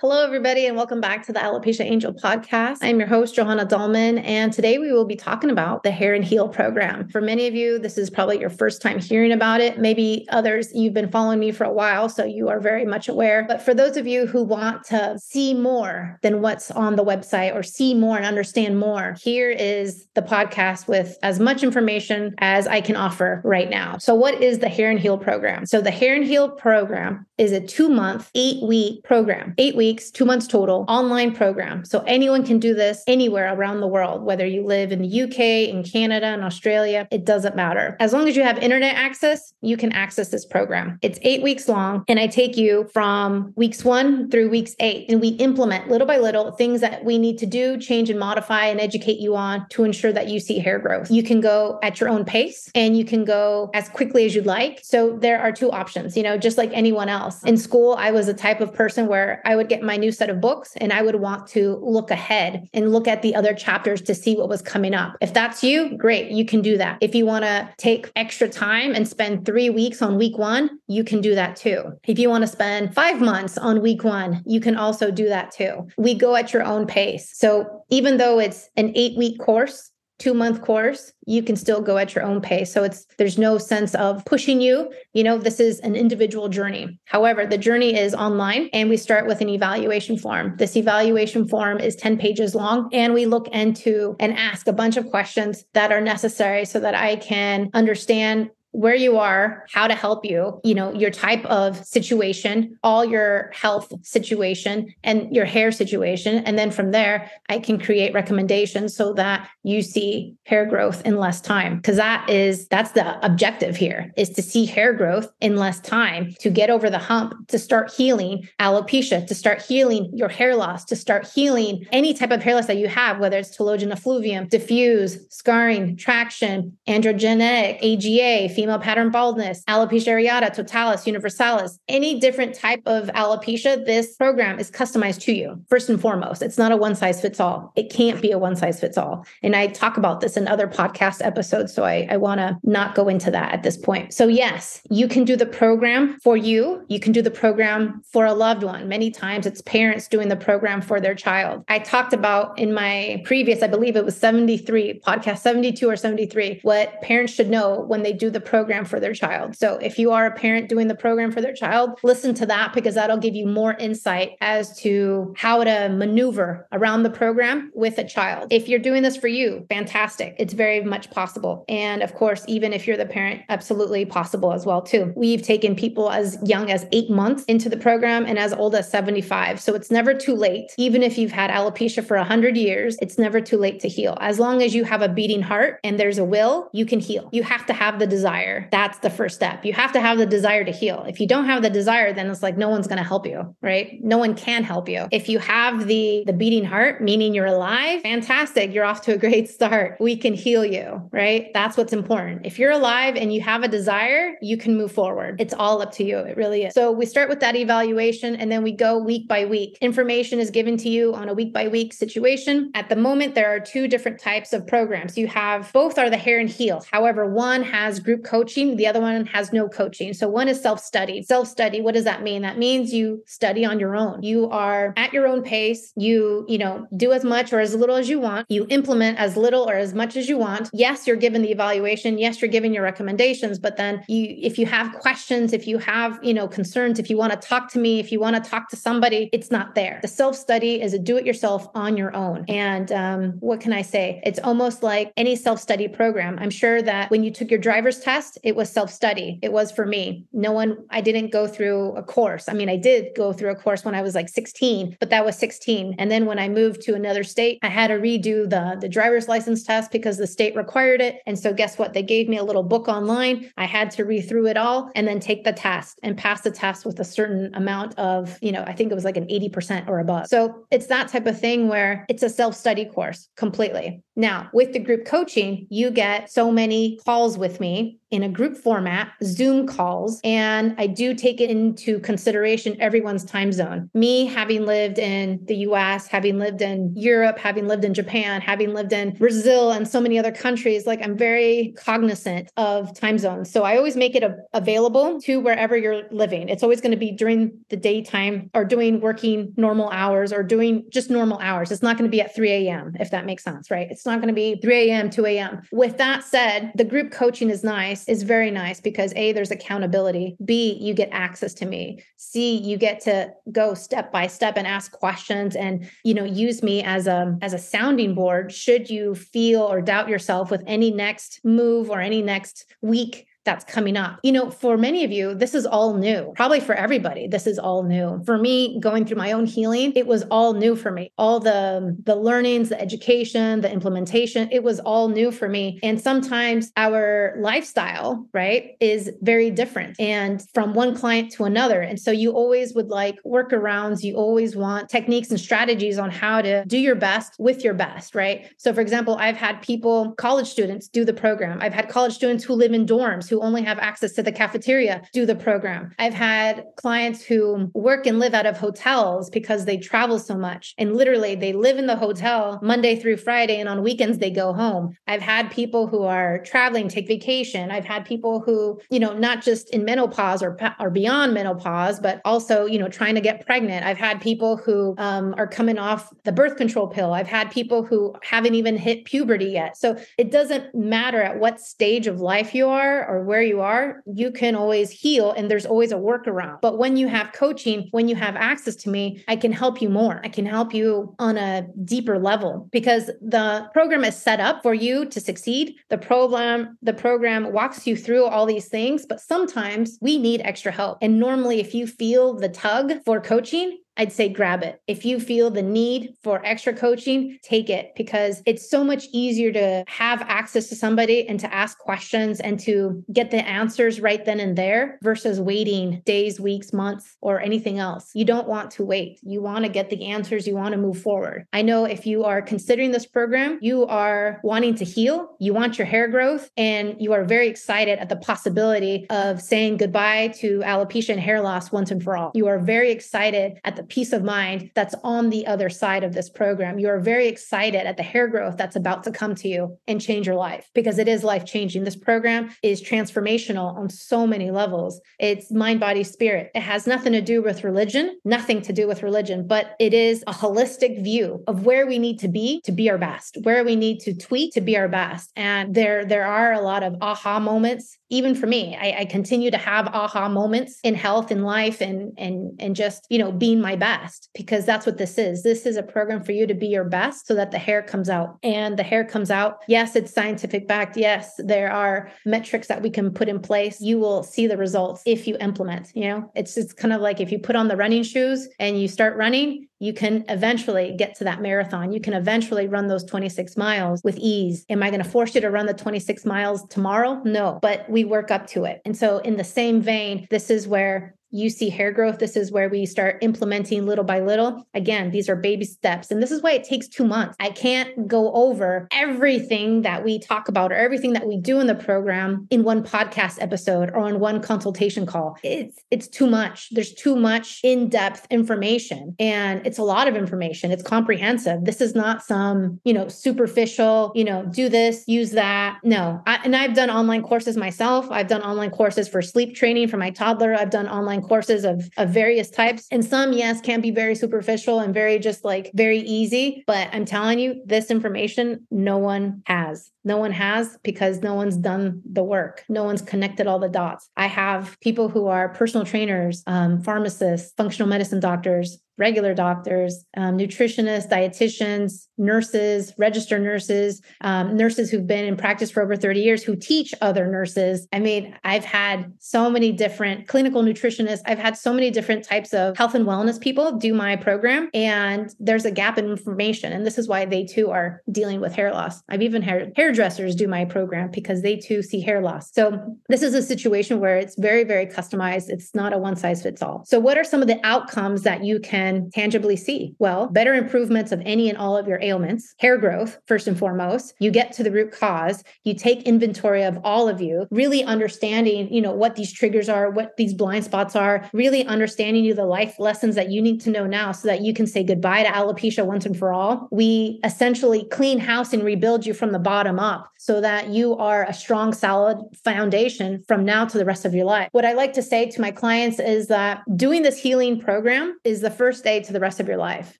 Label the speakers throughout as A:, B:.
A: Hello, everybody, and welcome back to the Alopecia Angel podcast. I'm your host, Johanna Dahlman, and today we will be talking about the Hair and Heal program. For many of you, this is probably your first time hearing about it. Maybe others, you've been following me for a while, so you are very much aware. But for those of you who want to see more than what's on the website or see more and understand more, here is the podcast with as much information as I can offer right now. So, what is the Hair and Heal program? So, the Hair and Heal program is a two month, eight week program, eight weeks weeks, two months total, online program. So anyone can do this anywhere around the world, whether you live in the UK, in Canada, in Australia, it doesn't matter. As long as you have internet access, you can access this program. It's eight weeks long, and I take you from weeks one through weeks eight, and we implement little by little things that we need to do, change and modify, and educate you on to ensure that you see hair growth. You can go at your own pace and you can go as quickly as you'd like. So there are two options, you know, just like anyone else. In school, I was a type of person where I would get get my new set of books and I would want to look ahead and look at the other chapters to see what was coming up. If that's you, great, you can do that. If you want to take extra time and spend three weeks on week one, you can do that too. If you want to spend five months on week one, you can also do that too. We go at your own pace. So even though it's an eight week course, two month course you can still go at your own pace. So it's there's no sense of pushing you. You know this is an individual journey. However the journey is online and we start with an evaluation form. This evaluation form is 10 pages long and we look into and ask a bunch of questions that are necessary so that i can understand where you are, how to help you, you know, your type of situation, all your health situation and your hair situation. And then from there, I can create recommendations so that you see hair growth in less time. Cause that is, that's the objective here is to see hair growth in less time to get over the hump, to start healing alopecia, to start healing your hair loss, to start healing any type of hair loss that you have, whether it's telogen effluvium, diffuse, scarring, traction, androgenetic, AGA, female female pattern baldness, alopecia areata, totalis, universalis, any different type of alopecia, this program is customized to you. First and foremost, it's not a one size fits all. It can't be a one size fits all. And I talk about this in other podcast episodes. So I, I want to not go into that at this point. So, yes, you can do the program for you. You can do the program for a loved one. Many times it's parents doing the program for their child. I talked about in my previous, I believe it was 73, podcast 72 or 73, what parents should know when they do the program program for their child. So if you are a parent doing the program for their child, listen to that because that'll give you more insight as to how to maneuver around the program with a child. If you're doing this for you, fantastic. It's very much possible. And of course, even if you're the parent, absolutely possible as well too. We've taken people as young as 8 months into the program and as old as 75. So it's never too late. Even if you've had alopecia for 100 years, it's never too late to heal. As long as you have a beating heart and there's a will, you can heal. You have to have the desire desire, that's the first step. You have to have the desire to heal. If you don't have the desire, then it's like no one's going to help you, right? No one can help you. If you have the the beating heart, meaning you're alive, fantastic. You're off to a great start. We can heal you, right? That's what's important. If you're alive and you have a desire, you can move forward. It's all up to you. It really is. So we start with that evaluation and then we go week by week. Information is given to you on a week by week situation. At the moment, there are two different types of programs. You have both are the hair and heal. However, one has group coaching, the other one has no coaching. So one is self study. Self study, what does that mean? That means you study on your own. You are at your own pace. You, you know, do as much or as little as you want. You implement as little or as much as you want. Yes, you're given the evaluation. Yes, you're given your recommendations, but then you if you have questions, if you have, you know, concerns, if you want to talk to me, if you want to talk to somebody, it's not there. The self study is a do it yourself on your own. And um, what can I say? It's almost like any self study program. I'm sure that when you took your driver's test it was self study. It was for me. No one, I didn't go through a course. I mean, I did go through a course when I was like 16, but that was 16. And then when I moved to another state, I had to redo the, the driver's license test because the state required it. And so, guess what? They gave me a little book online. I had to read through it all and then take the test and pass the test with a certain amount of, you know, I think it was like an 80% or above. So, it's that type of thing where it's a self study course completely. Now, with the group coaching, you get so many calls with me in a group format, Zoom calls, and I do take into consideration everyone's time zone. Me having lived in the US, having lived in Europe, having lived in Japan, having lived in Brazil and so many other countries, like I'm very cognizant of time zones. So I always make it a- available to wherever you're living. It's always going to be during the daytime or doing working normal hours or doing just normal hours. It's not going to be at 3 a.m., if that makes sense, right? It's not going to be 3 a.m., 2 a.m. With that said, the group coaching is nice is very nice because A, there's accountability. B, you get access to me. C, you get to go step by step and ask questions and, you know, use me as a as a sounding board should you feel or doubt yourself with any next move or any next week that's coming up. You know, for many of you, this is all new. Probably for everybody, this is all new. For me, going through my own healing, it was all new for me. All the the learnings, the education, the implementation, it was all new for me. And sometimes our lifestyle, right, is very different and from one client to another. And so you always would like workarounds, you always want techniques and strategies on how to do your best with your best, right? So for example, I've had people, college students do the program. I've had college students who live in dorms who who only have access to the cafeteria do the program. I've had clients who work and live out of hotels because they travel so much. And literally, they live in the hotel Monday through Friday, and on weekends, they go home. I've had people who are traveling, take vacation. I've had people who, you know, not just in menopause or, or beyond menopause, but also, you know, trying to get pregnant. I've had people who um, are coming off the birth control pill. I've had people who haven't even hit puberty yet. So it doesn't matter at what stage of life you are or where you are, you can always heal and there's always a workaround. But when you have coaching, when you have access to me, I can help you more. I can help you on a deeper level because the program is set up for you to succeed. The program, the program walks you through all these things, but sometimes we need extra help. And normally, if you feel the tug for coaching, I'd say grab it. If you feel the need for extra coaching, take it because it's so much easier to have access to somebody and to ask questions and to get the answers right then and there versus waiting days, weeks, months, or anything else. You don't want to wait. You want to get the answers. You want to move forward. I know if you are considering this program, you are wanting to heal, you want your hair growth, and you are very excited at the possibility of saying goodbye to alopecia and hair loss once and for all. You are very excited at the peace of mind that's on the other side of this program. You are very excited at the hair growth that's about to come to you and change your life because it is life changing. This program is transformational on so many levels. It's mind, body, spirit. It has nothing to do with religion, nothing to do with religion, but it is a holistic view of where we need to be to be our best, where we need to tweak to be our best. And there, there are a lot of aha moments even for me I, I, continue to have aha moments in health and life and and and just you know being my best because that's what this is this is a program for you to be your best so that the hair comes out and the hair comes out yes it's scientific backed yes there are metrics that we can put in place you will see the results if you implement you know it's it's kind of like if you put on the running shoes and you start running you can eventually get to that marathon. You can eventually run those 26 miles with ease. Am I going to force you to run the 26 miles tomorrow? No, but we work up to it. And so, in the same vein, this is where you see hair growth. This is where we start implementing little by little. Again, these are baby steps. And this is why it takes two months. I can't go over everything that we talk about or everything that we do in the program in one podcast episode or on one consultation call. It's it's too much. There's too much in-depth information. And it's a lot of information. It's comprehensive. This is not some, you know, superficial, you know, do this, use that. No. I, and I've done online courses myself. I've done online courses for sleep training for my toddler. I've done online courses of, of various types. And some, yes, can be very superficial and very just like very easy. But I'm telling you, this information no one has. No one has because no one's done the work. No one's connected all the dots. I have people who are personal trainers, um, pharmacists, functional medicine doctors, regular doctors, um, nutritionists, dietitians, nurses, registered nurses, um, nurses who've been in practice for over 30 years who teach other nurses. I mean, I've had so many different clinical nutritionists, I've had so many different types of health and wellness people do my program, and there's a gap in information. And this is why they too are dealing with hair loss. I've even had hairdressers do my program because they too see hair loss. So this is a situation where it's very, very customized. It's not a one size fits all. So, what are some of the outcomes that you can tangibly see? Well, better improvements of any and all of your ailments, hair growth, first and foremost. You get to the root cause, you take inventory of all of you, really understanding, you know, what these triggers are, what these blind spots are, really understanding you the life lessons that you need to know now so that you can say goodbye to alopecia once and for all. We essentially clean house and rebuild you from the bottom up so that you are a strong, solid foundation from now to the rest of your life. What I like to say to my clients is that doing this healing program is the first day to the rest of your life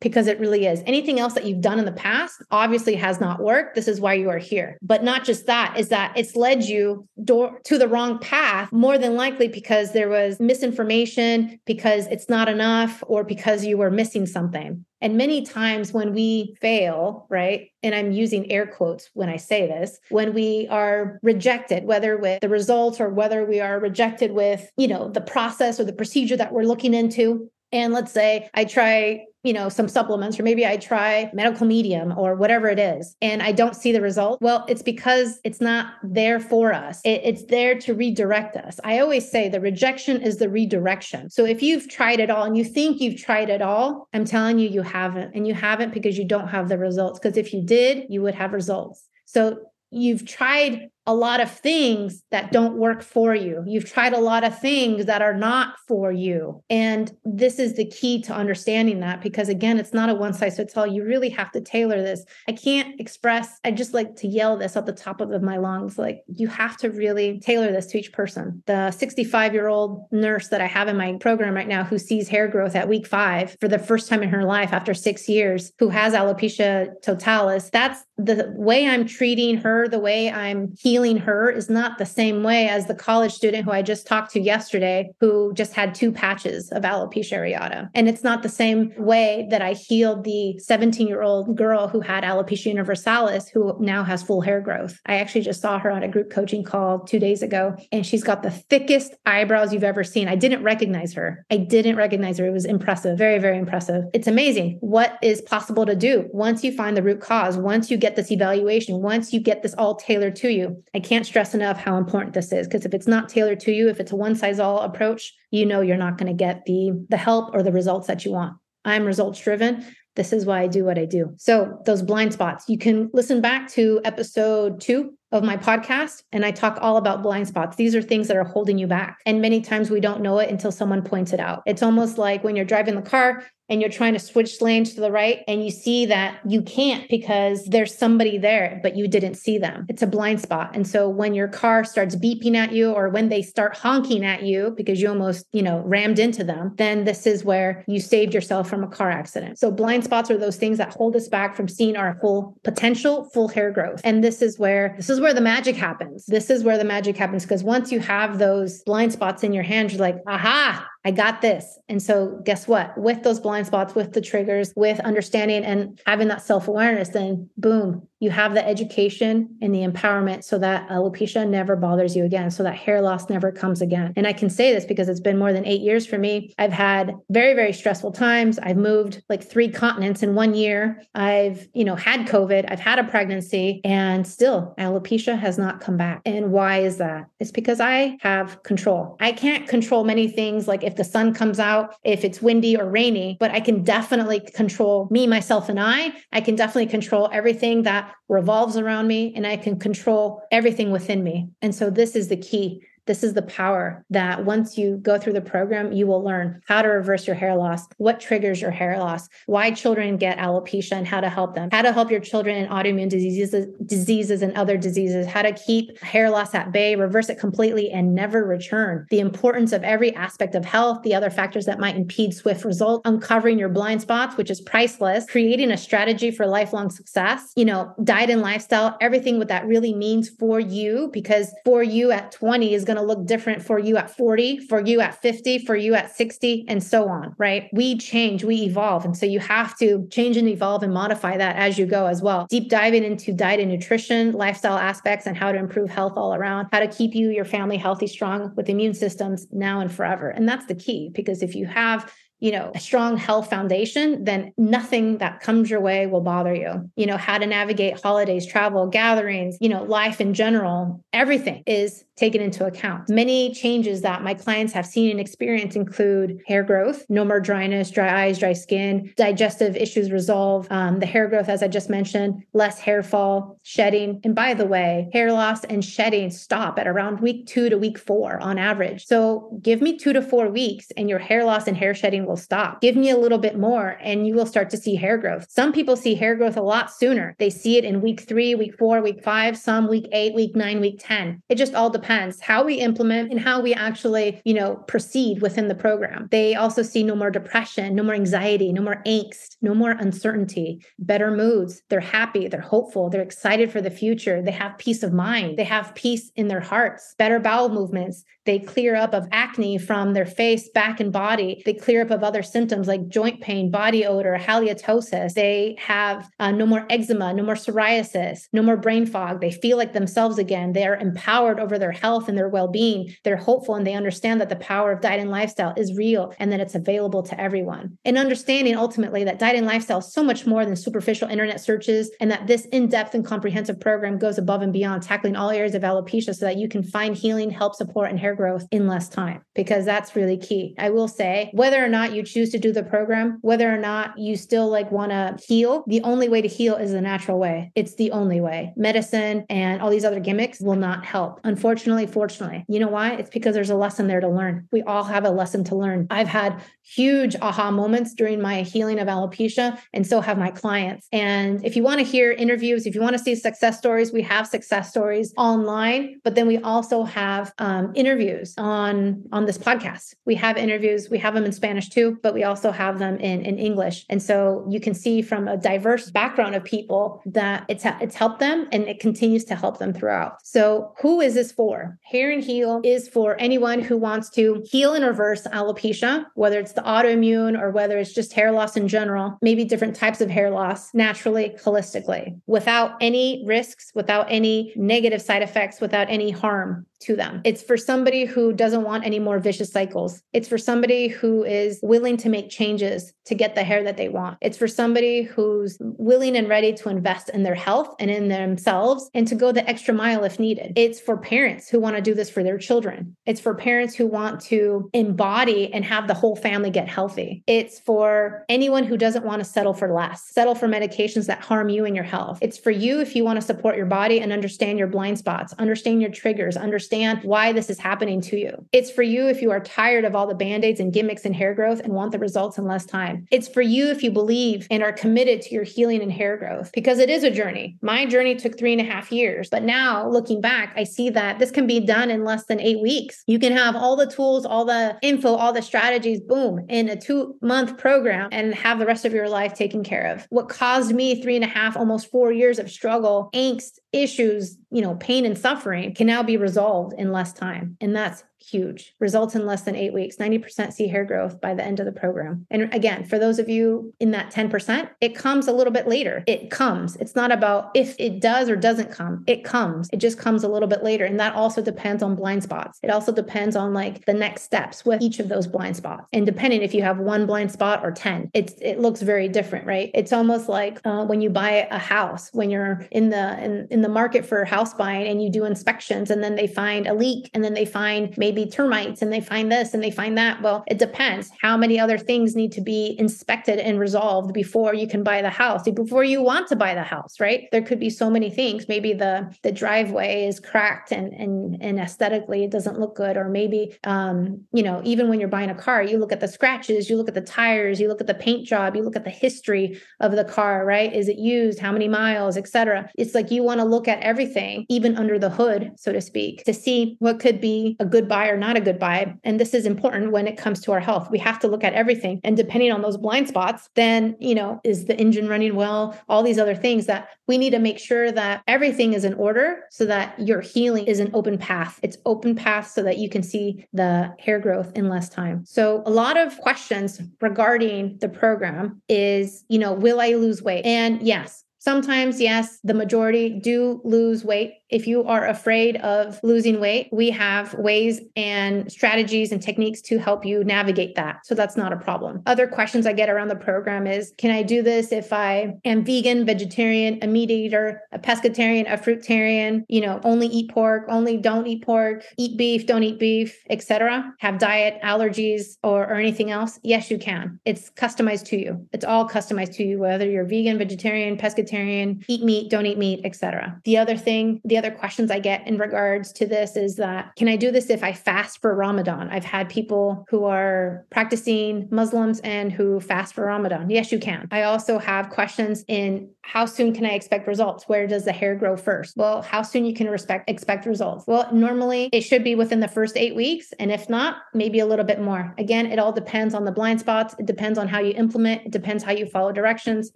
A: because it really is. Anything else that you've done in the past obviously has not worked. This is why you are here. But not just that, is that it's led you door to the wrong path, more than likely because there was misinformation, because it's not enough, or because you were missing something. And many times when we fail, right? And I'm using air quotes when I say this, when we are rejected, whether with the results or whether we are rejected with, you know, the process or the procedure that we're looking into. And let's say I try you know, some supplements, or maybe I try medical medium or whatever it is, and I don't see the result. Well, it's because it's not there for us. It, it's there to redirect us. I always say the rejection is the redirection. So if you've tried it all and you think you've tried it all, I'm telling you, you haven't. And you haven't because you don't have the results. Because if you did, you would have results. So you've tried a lot of things that don't work for you. You've tried a lot of things that are not for you. And this is the key to understanding that because, again, it's not a one size fits all. You really have to tailor this. I can't express, I just like to yell this at the top of my lungs. Like, you have to really tailor this to each person. The 65 year old nurse that I have in my program right now who sees hair growth at week five for the first time in her life after six years, who has alopecia totalis, that's the way I'm treating her, the way I'm healing healing her is not the same way as the college student who I just talked to yesterday who just had two patches of alopecia areata. And it's not the same way that I healed the 17 year old girl who had alopecia universalis who now has full hair growth. I actually just saw her on a group coaching call two days ago and she's got the thickest eyebrows you've ever seen. I didn't recognize her. I didn't recognize her. It was impressive, very, very impressive. It's amazing what is possible to do once you find the root cause, once you get this evaluation, once you get this all tailored to you. I can't stress enough how important this is because if it's not tailored to you, if it's a one size all approach, you know you're not going to get the the help or the results that you want. I'm results driven. This is why I do what I do. So, those blind spots, you can listen back to episode 2 of my podcast and I talk all about blind spots. These are things that are holding you back. And many times we don't know it until someone points it out. It's almost like when you're driving the car and you're trying to switch lanes to the right and you see that you can't because there's somebody there but you didn't see them. It's a blind spot. And so when your car starts beeping at you or when they start honking at you because you almost you know rammed into them then this is where you saved yourself from a car accident. So blind spots are those things that hold us back from seeing our full potential full hair growth. And this is where this is where the magic happens. This is where the magic happens because once you have those blind spots in your hand you're like aha I got this. And so, guess what? With those blind spots, with the triggers, with understanding and having that self awareness, then boom, you have the education and the empowerment so that alopecia never bothers you again, so that hair loss never comes again. And I can say this because it's been more than eight years for me. I've had very, very stressful times. I've moved like three continents in one year. I've, you know, had COVID, I've had a pregnancy, and still alopecia has not come back. And why is that? It's because I have control. I can't control many things like if the sun comes out, if it's windy or rainy, but I can definitely control me, myself, and I. I can definitely control everything that revolves around me and I can control everything within me. And so this is the key this is the power that once you go through the program, you will learn how to reverse your hair loss, what triggers your hair loss, why children get alopecia and how to help them, how to help your children in autoimmune diseases, diseases and other diseases, how to keep hair loss at bay, reverse it completely and never return. The importance of every aspect of health, the other factors that might impede swift result, uncovering your blind spots, which is priceless, creating a strategy for lifelong success, you know, diet and lifestyle, everything what that really means for you because for you at 20 is going going to look different for you at 40, for you at 50, for you at 60, and so on, right? We change, we evolve. And so you have to change and evolve and modify that as you go as well. Deep diving into diet and nutrition, lifestyle aspects, and how to improve health all around, how to keep you, your family healthy, strong with immune systems now and forever. And that's the key because if you have you know, a strong health foundation, then nothing that comes your way will bother you. You know, how to navigate holidays, travel, gatherings, you know, life in general, everything is taken into account. Many changes that my clients have seen and experienced include hair growth, no more dryness, dry eyes, dry skin, digestive issues resolve, um, the hair growth, as I just mentioned, less hair fall, shedding. And by the way, hair loss and shedding stop at around week two to week four on average. So give me two to four weeks and your hair loss and hair shedding will stop. Give me a little bit more and you will start to see hair growth. Some people see hair growth a lot sooner. They see it in week three, week four, week five, some week eight, week nine, week 10. It just all depends depends how we implement and how we actually, you know, proceed within the program. They also see no more depression, no more anxiety, no more angst, no more uncertainty, better moods. They're happy, they're hopeful, they're excited for the future. They have peace of mind, they have peace in their hearts, better bowel movements. They clear up of acne from their face, back, and body. They clear up of other symptoms like joint pain, body odor, halitosis. They have uh, no more eczema, no more psoriasis, no more brain fog. They feel like themselves again. They are empowered over their health and their well being. They're hopeful and they understand that the power of diet and lifestyle is real and that it's available to everyone. And understanding ultimately that diet and lifestyle is so much more than superficial internet searches and that this in depth and comprehensive program goes above and beyond, tackling all areas of alopecia so that you can find healing, help, support, and hair growth in less time, because that's really key. I will say, whether or not you choose to do the program, whether or not you still like want to heal, the only way to heal is the natural way. It's the only way. Medicine and all these other gimmicks will not help. Unfortunately, Unfortunately, fortunately. You know why? It's because there's a lesson there to learn. We all have a lesson to learn. I've had huge aha moments during my healing of alopecia, and so have my clients. And if you want to hear interviews, if you want to see success stories, we have success stories online, but then we also have um, interviews on on this podcast. We have interviews. We have them in Spanish too, but we also have them in in English. And so you can see from a diverse background of people that it's it's helped them, and it continues to help them throughout. So who is this for? For. Hair and Heal is for anyone who wants to heal and reverse alopecia, whether it's the autoimmune or whether it's just hair loss in general, maybe different types of hair loss naturally, holistically, without any risks, without any negative side effects, without any harm to them. It's for somebody who doesn't want any more vicious cycles. It's for somebody who is willing to make changes to get the hair that they want. It's for somebody who's willing and ready to invest in their health and in themselves and to go the extra mile if needed. It's for parents who want to do this for their children. It's for parents who want to embody and have the whole family get healthy. It's for anyone who doesn't want to settle for less, settle for medications that harm you and your health. It's for you if you want to support your body and understand your blind spots, understand your triggers, understand understand why this is happening to you. It's for you if you are tired of all the band aids and gimmicks and hair growth and want the results in less time. It's for you if you believe and are committed to your healing and hair growth because it is a journey. My journey took three and a half years, but now looking back, I see that this can be done in less than eight weeks. You can have all the tools, all the info, all the strategies, boom, in a two month program and have the rest of your life taken care of. What caused me three and a half, almost four years of struggle, angst, issues, you know, pain and suffering can now be resolved in less time. And that's huge. Results in less than eight weeks, 90% see hair growth by the end of the program. And again, for those of you in that 10%, it comes a little bit later. It comes. It's not about if it does or doesn't come. It comes. It just comes a little bit later. And that also depends on blind spots. It also depends on like the next steps with each of those blind spots. And depending if you have one blind spot or 10, it's it looks very different, right? It's almost like uh, when you buy a house, when you're in the in, in the market for house buying and you do inspections and then they find a leak and then they find maybe maybe termites and they find this and they find that. Well, it depends. How many other things need to be inspected and resolved before you can buy the house, before you want to buy the house, right? There could be so many things. Maybe the the driveway is cracked and and and aesthetically it doesn't look good, or maybe um, you know, even when you're buying a car, you look at the scratches, you look at the tires, you look at the paint job, you look at the history of the car, right? Is it used? How many miles, etc. It's like you want to look at everything, even under the hood, so to speak, to see what could be a good buy buy or not a good buy. And this is important when it comes to our health. We have to look at everything. And depending on those blind spots, then, you know, is the engine running well? All these other things that we need to make sure that everything is in order so that your healing is an open path. It's open path so that you can see the hair growth in less time. So a lot of questions regarding the program is, you know, will I lose weight? And yes, Sometimes, yes, the majority do lose weight if you are afraid of losing weight, we have ways and strategies and techniques to help you navigate that. So that's not a problem. Other questions I get around the program is Can I do this if I am vegan, vegetarian, a meat eater, a pescatarian, a fruitarian, you know, only eat pork, only don't eat pork, eat beef, don't eat beef, etc. Have diet allergies or, or anything else? Yes, you can. It's customized to you. It's all customized to you, whether you're vegan, vegetarian, pescatarian, eat meat, don't eat meat, etc. The other thing, the other questions I get in regards to this is that can I do this if I fast for Ramadan? I've had people who are practicing Muslims and who fast for Ramadan. Yes, you can. I also have questions in how soon can I expect results? Where does the hair grow first? Well, how soon you can respect expect results? Well, normally it should be within the first 8 weeks and if not, maybe a little bit more. Again, it all depends on the blind spots, it depends on how you implement, it depends how you follow directions,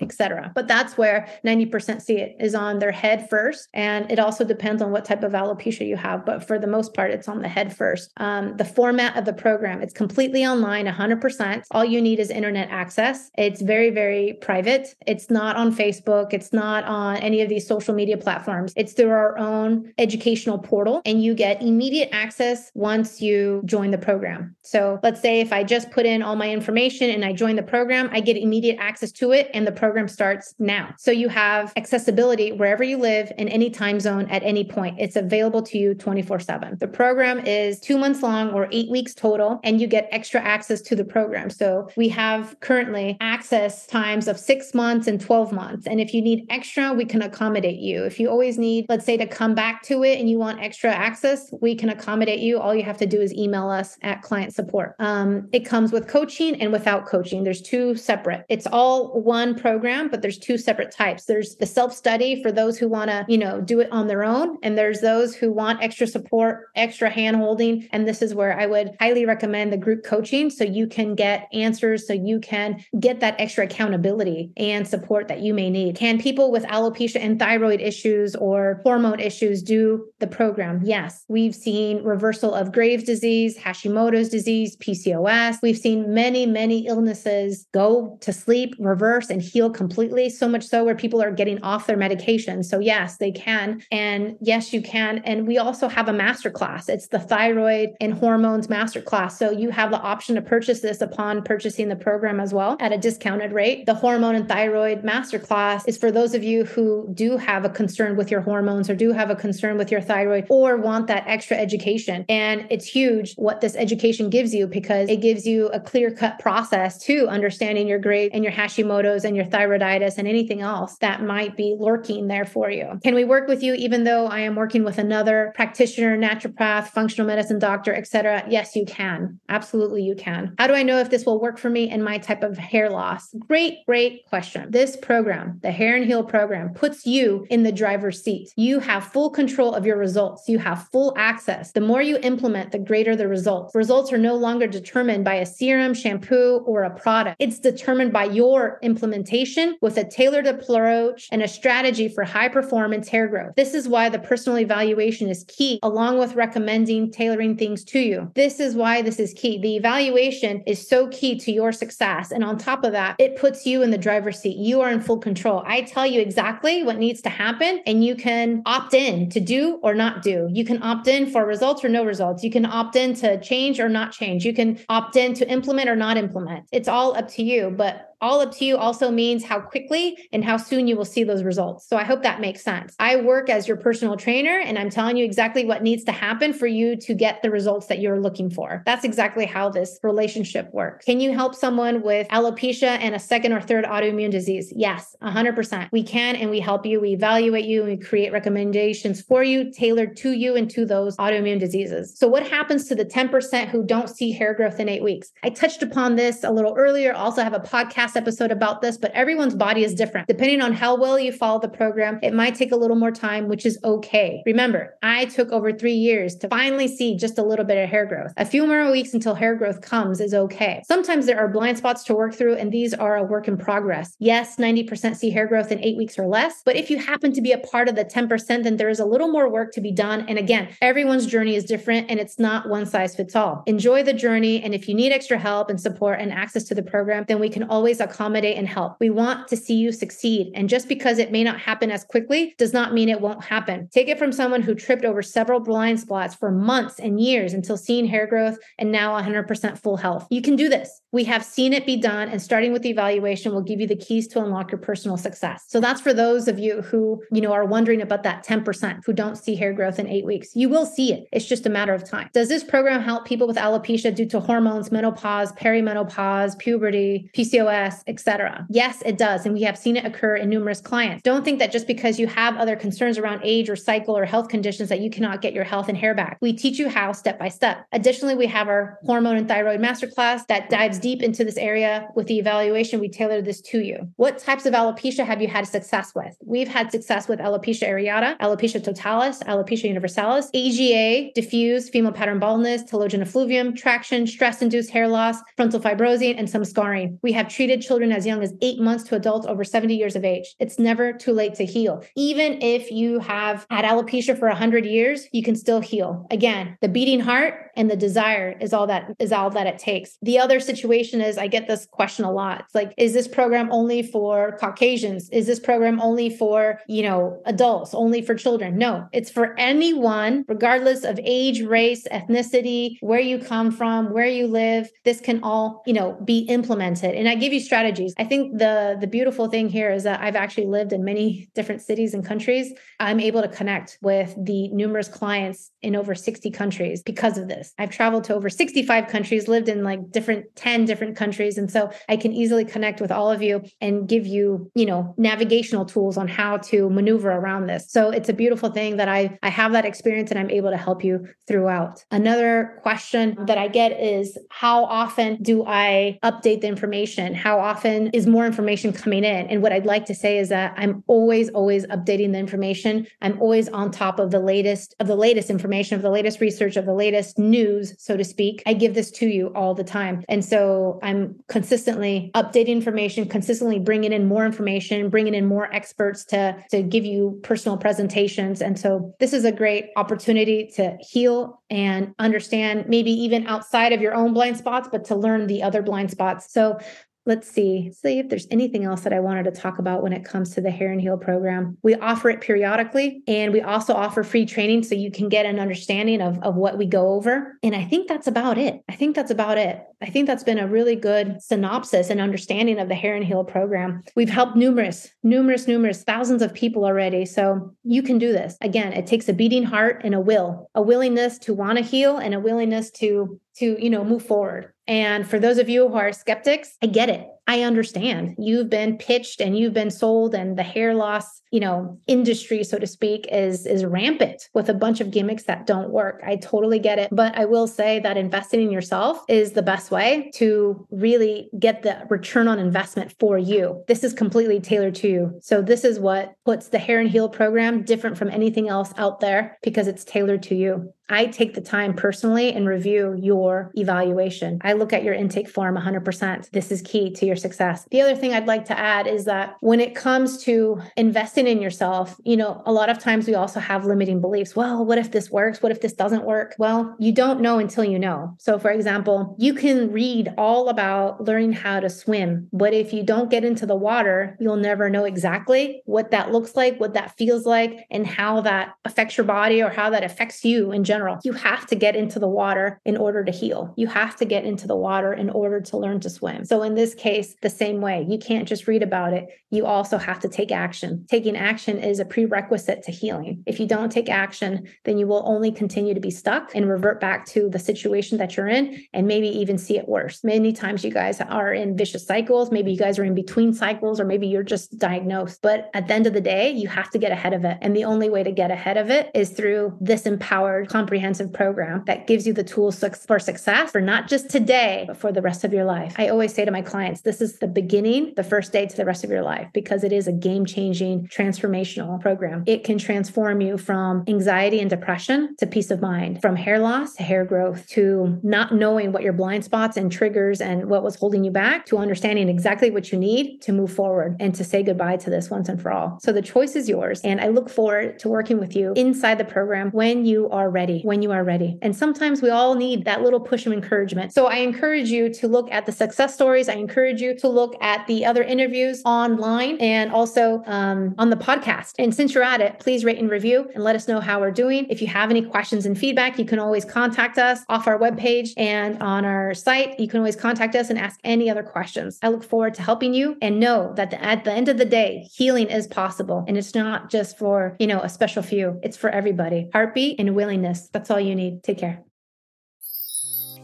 A: etc. But that's where 90% see it is on their head first and it also depends on what type of alopecia you have, but for the most part it's on the head first. Um, the format of the program, it's completely online 100%. All you need is internet access. It's very very private. It's not on Facebook. It's not on any of these social media platforms. It's through our own educational portal, and you get immediate access once you join the program. So let's say if I just put in all my information and I join the program, I get immediate access to it, and the program starts now. So you have accessibility wherever you live in any time zone at any point. It's available to you 24 7. The program is two months long or eight weeks total, and you get extra access to the program. So we have currently access times of six months and 12 months. And if if you need extra, we can accommodate you. If you always need, let's say, to come back to it and you want extra access, we can accommodate you. All you have to do is email us at client support. Um, it comes with coaching and without coaching. There's two separate. It's all one program, but there's two separate types. There's the self study for those who want to, you know, do it on their own, and there's those who want extra support, extra hand holding. And this is where I would highly recommend the group coaching so you can get answers, so you can get that extra accountability and support that you may need. Can people with alopecia and thyroid issues or hormone issues do the program? Yes. We've seen reversal of Graves' disease, Hashimoto's disease, PCOS. We've seen many, many illnesses go to sleep, reverse, and heal completely. So much so where people are getting off their medication. So, yes, they can. And yes, you can. And we also have a master class. It's the thyroid and hormones master class. So, you have the option to purchase this upon purchasing the program as well at a discounted rate. The hormone and thyroid master class is for those of you who do have a concern with your hormones or do have a concern with your thyroid or want that extra education. And it's huge what this education gives you because it gives you a clear cut process to understanding your Graves and your Hashimoto's and your thyroiditis and anything else that might be lurking there for you. Can we work with you even though I am working with another practitioner, naturopath, functional medicine doctor, etc.? Yes, you can. Absolutely, you can. How do I know if this will work for me and my type of hair loss? Great, great question. This program, the Hair and Heal program puts you in the driver's seat. You have full control of your results. You have full access. The more you implement, the greater the results. Results are no longer determined by a serum, shampoo, or a product. It's determined by your implementation with a tailored approach and a strategy for high performance hair growth. This is why the personal evaluation is key, along with recommending tailoring things to you. This is why this is key. The evaluation is so key to your success. And on top of that, it puts you in the driver's seat. You are in full control. I tell you exactly what needs to happen and you can opt in to do or not do. You can opt in for results or no results. You can opt in to change or not change. You can opt in to implement or not implement. It's all up to you. But all up to you also means how quickly and how soon you will see those results. So I hope that makes sense. I work as your personal trainer and I'm telling you exactly what needs to happen for you to get the results that you're looking for. That's exactly how this relationship works. Can you help someone with alopecia and a second or third autoimmune disease? Yes, 100%. We can and we help you. We evaluate you and we create recommendations for you tailored to you and to those autoimmune diseases. So what happens to the 10% who don't see hair growth in 8 weeks? I touched upon this a little earlier. Also have a podcast podcast episode about this, but everyone's body is different. Depending on how well you follow the program, it might take a little more time, which is okay. Remember, I took over three years to finally see just a little bit of hair growth. A few more weeks until hair growth comes is okay. Sometimes there are blind spots to work through, and these are a work in progress. Yes, 90% see hair growth in eight weeks or less, but if you happen to be a part of the 10%, then there is a little more work to be done. And again, everyone's journey is different and it's not one size fits all. Enjoy the journey. And if you need extra help and support and access to the program, then we can always accommodate and help. We want to see you succeed. And just because it may not happen as quickly does not mean it won't happen. Take it from someone who tripped over several blind spots for months and years until seeing hair growth and now 100% full health. You can do this. We have seen it be done, and starting with the evaluation will give you the keys to unlock your personal success. So that's for those of you who, you know, are wondering about that 10% who don't see hair growth in 8 weeks. You will see it. It's just a matter of time. Does this program help people with alopecia due to hormones, menopause, perimenopause, puberty, PCOS, etc.? Yes, it does, and we have seen it occur in numerous clients. Don't think that just because you have other concerns around age or cycle or health conditions that you cannot get your health and hair back. We teach you how step by step. Additionally, we have our hormone and thyroid masterclass that dives deep into this area. With the evaluation, we tailor this to you. What types of alopecia have you had success with? We've had success with alopecia areata, alopecia totalis, alopecia universalis, AGA, diffuse, female pattern baldness, telogen effluvium, traction, stress induced hair loss, frontal fibrosing, and some scarring. We have treated children as young as eight months to adults over 70 years of age. It's never too late to heal. Even if you have had alopecia for 100 years, you can still heal. Again, the beating heart and the desire is all that is all that it takes. The other situation is I get this question a lot. It's like, is this program only for Caucasians? Is this program only for, you know, adults, only for children? No, it's for anyone, regardless of age, race, ethnicity, where you come from, where you live. This can all, you know, be implemented. And I give you strategies. I think the the beautiful thing here is that I've actually lived in many different cities and countries. I'm able to connect with the numerous clients in over 60 countries because of this. I've traveled to over 65 countries, lived in like different 10 different countries. And so I can easily connect with all of you and give you, you know, navigational tools on how to maneuver around this. So it's a beautiful thing that I, I have that experience and I'm able to help you throughout. Another question that I get is how often do I update the information? How often is more information coming in? And what I'd like to say is that I'm always, always updating the information. I'm always on top of the latest of the latest information, of the latest research, of the latest news, so to speak. I give this to you all the time. And so I'm consistently updating information, consistently bringing in more information, bringing in more experts to, to give you personal presentations. And so this is a great opportunity to heal and understand maybe even outside of your own blind spots, but to learn the other blind spots. So let's see, see if there's anything else that I wanted to talk about when it comes to the Hair and Heal program. We offer it periodically and we also offer free training so you can get an understanding of, of what we go over. And I think that's about it. I think that's about it. I think that's been a really good synopsis and understanding of the Hair and Heal program. We've helped numerous, numerous, numerous thousands of people already. So you can do this. Again, it takes a beating heart and a will, a willingness to want to heal and a willingness to to you know move forward and for those of you who are skeptics i get it I understand you've been pitched and you've been sold and the hair loss, you know, industry so to speak is is rampant with a bunch of gimmicks that don't work. I totally get it, but I will say that investing in yourself is the best way to really get the return on investment for you. This is completely tailored to you. So this is what puts the Hair and Heal program different from anything else out there because it's tailored to you. I take the time personally and review your evaluation. I look at your intake form 100%. This is key to your success. The other thing I'd like to add is that when it comes to investing in yourself, you know, a lot of times we also have limiting beliefs. Well, what if this works? What if this doesn't work? Well, you don't know until you know. So, for example, you can read all about learning how to swim, but if you don't get into the water, you'll never know exactly what that looks like, what that feels like, and how that affects your body or how that affects you in general. You have to get into the water in order to heal. You have to get into the water in order to learn to swim. So, in this case, the same way. You can't just read about it. You also have to take action. Taking action is a prerequisite to healing. If you don't take action, then you will only continue to be stuck and revert back to the situation that you're in and maybe even see it worse. Many times you guys are in vicious cycles. Maybe you guys are in between cycles, or maybe you're just diagnosed. But at the end of the day, you have to get ahead of it. And the only way to get ahead of it is through this empowered, comprehensive program that gives you the tools for success for not just today, but for the rest of your life. I always say to my clients, this is the beginning, the first day to the rest of your life, because it is a game changing, transformational program. It can transform you from anxiety and depression to peace of mind, from hair loss to hair growth to not knowing what your blind spots and triggers and what was holding you back to understanding exactly what you need to move forward and to say goodbye to this once and for all. So the choice is yours. And I look forward to working with you inside the program when you are ready, when you are ready. And sometimes we all need that little push of encouragement. So I encourage you to look at the success stories. I encourage you to look at the other interviews online and also um, on the podcast. And since you're at it, please rate and review and let us know how we're doing. If you have any questions and feedback, you can always contact us off our webpage and on our site. You can always contact us and ask any other questions. I look forward to helping you and know that the, at the end of the day, healing is possible. And it's not just for, you know, a special few. It's for everybody. Heartbeat and willingness. That's all you need. Take care.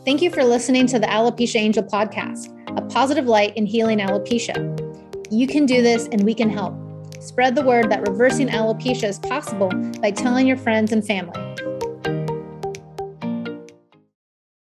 A: Thank you for listening to the Alopecia Angel podcast, a positive light in healing alopecia. You can do this and we can help. Spread the word that reversing alopecia is possible by telling your friends and family.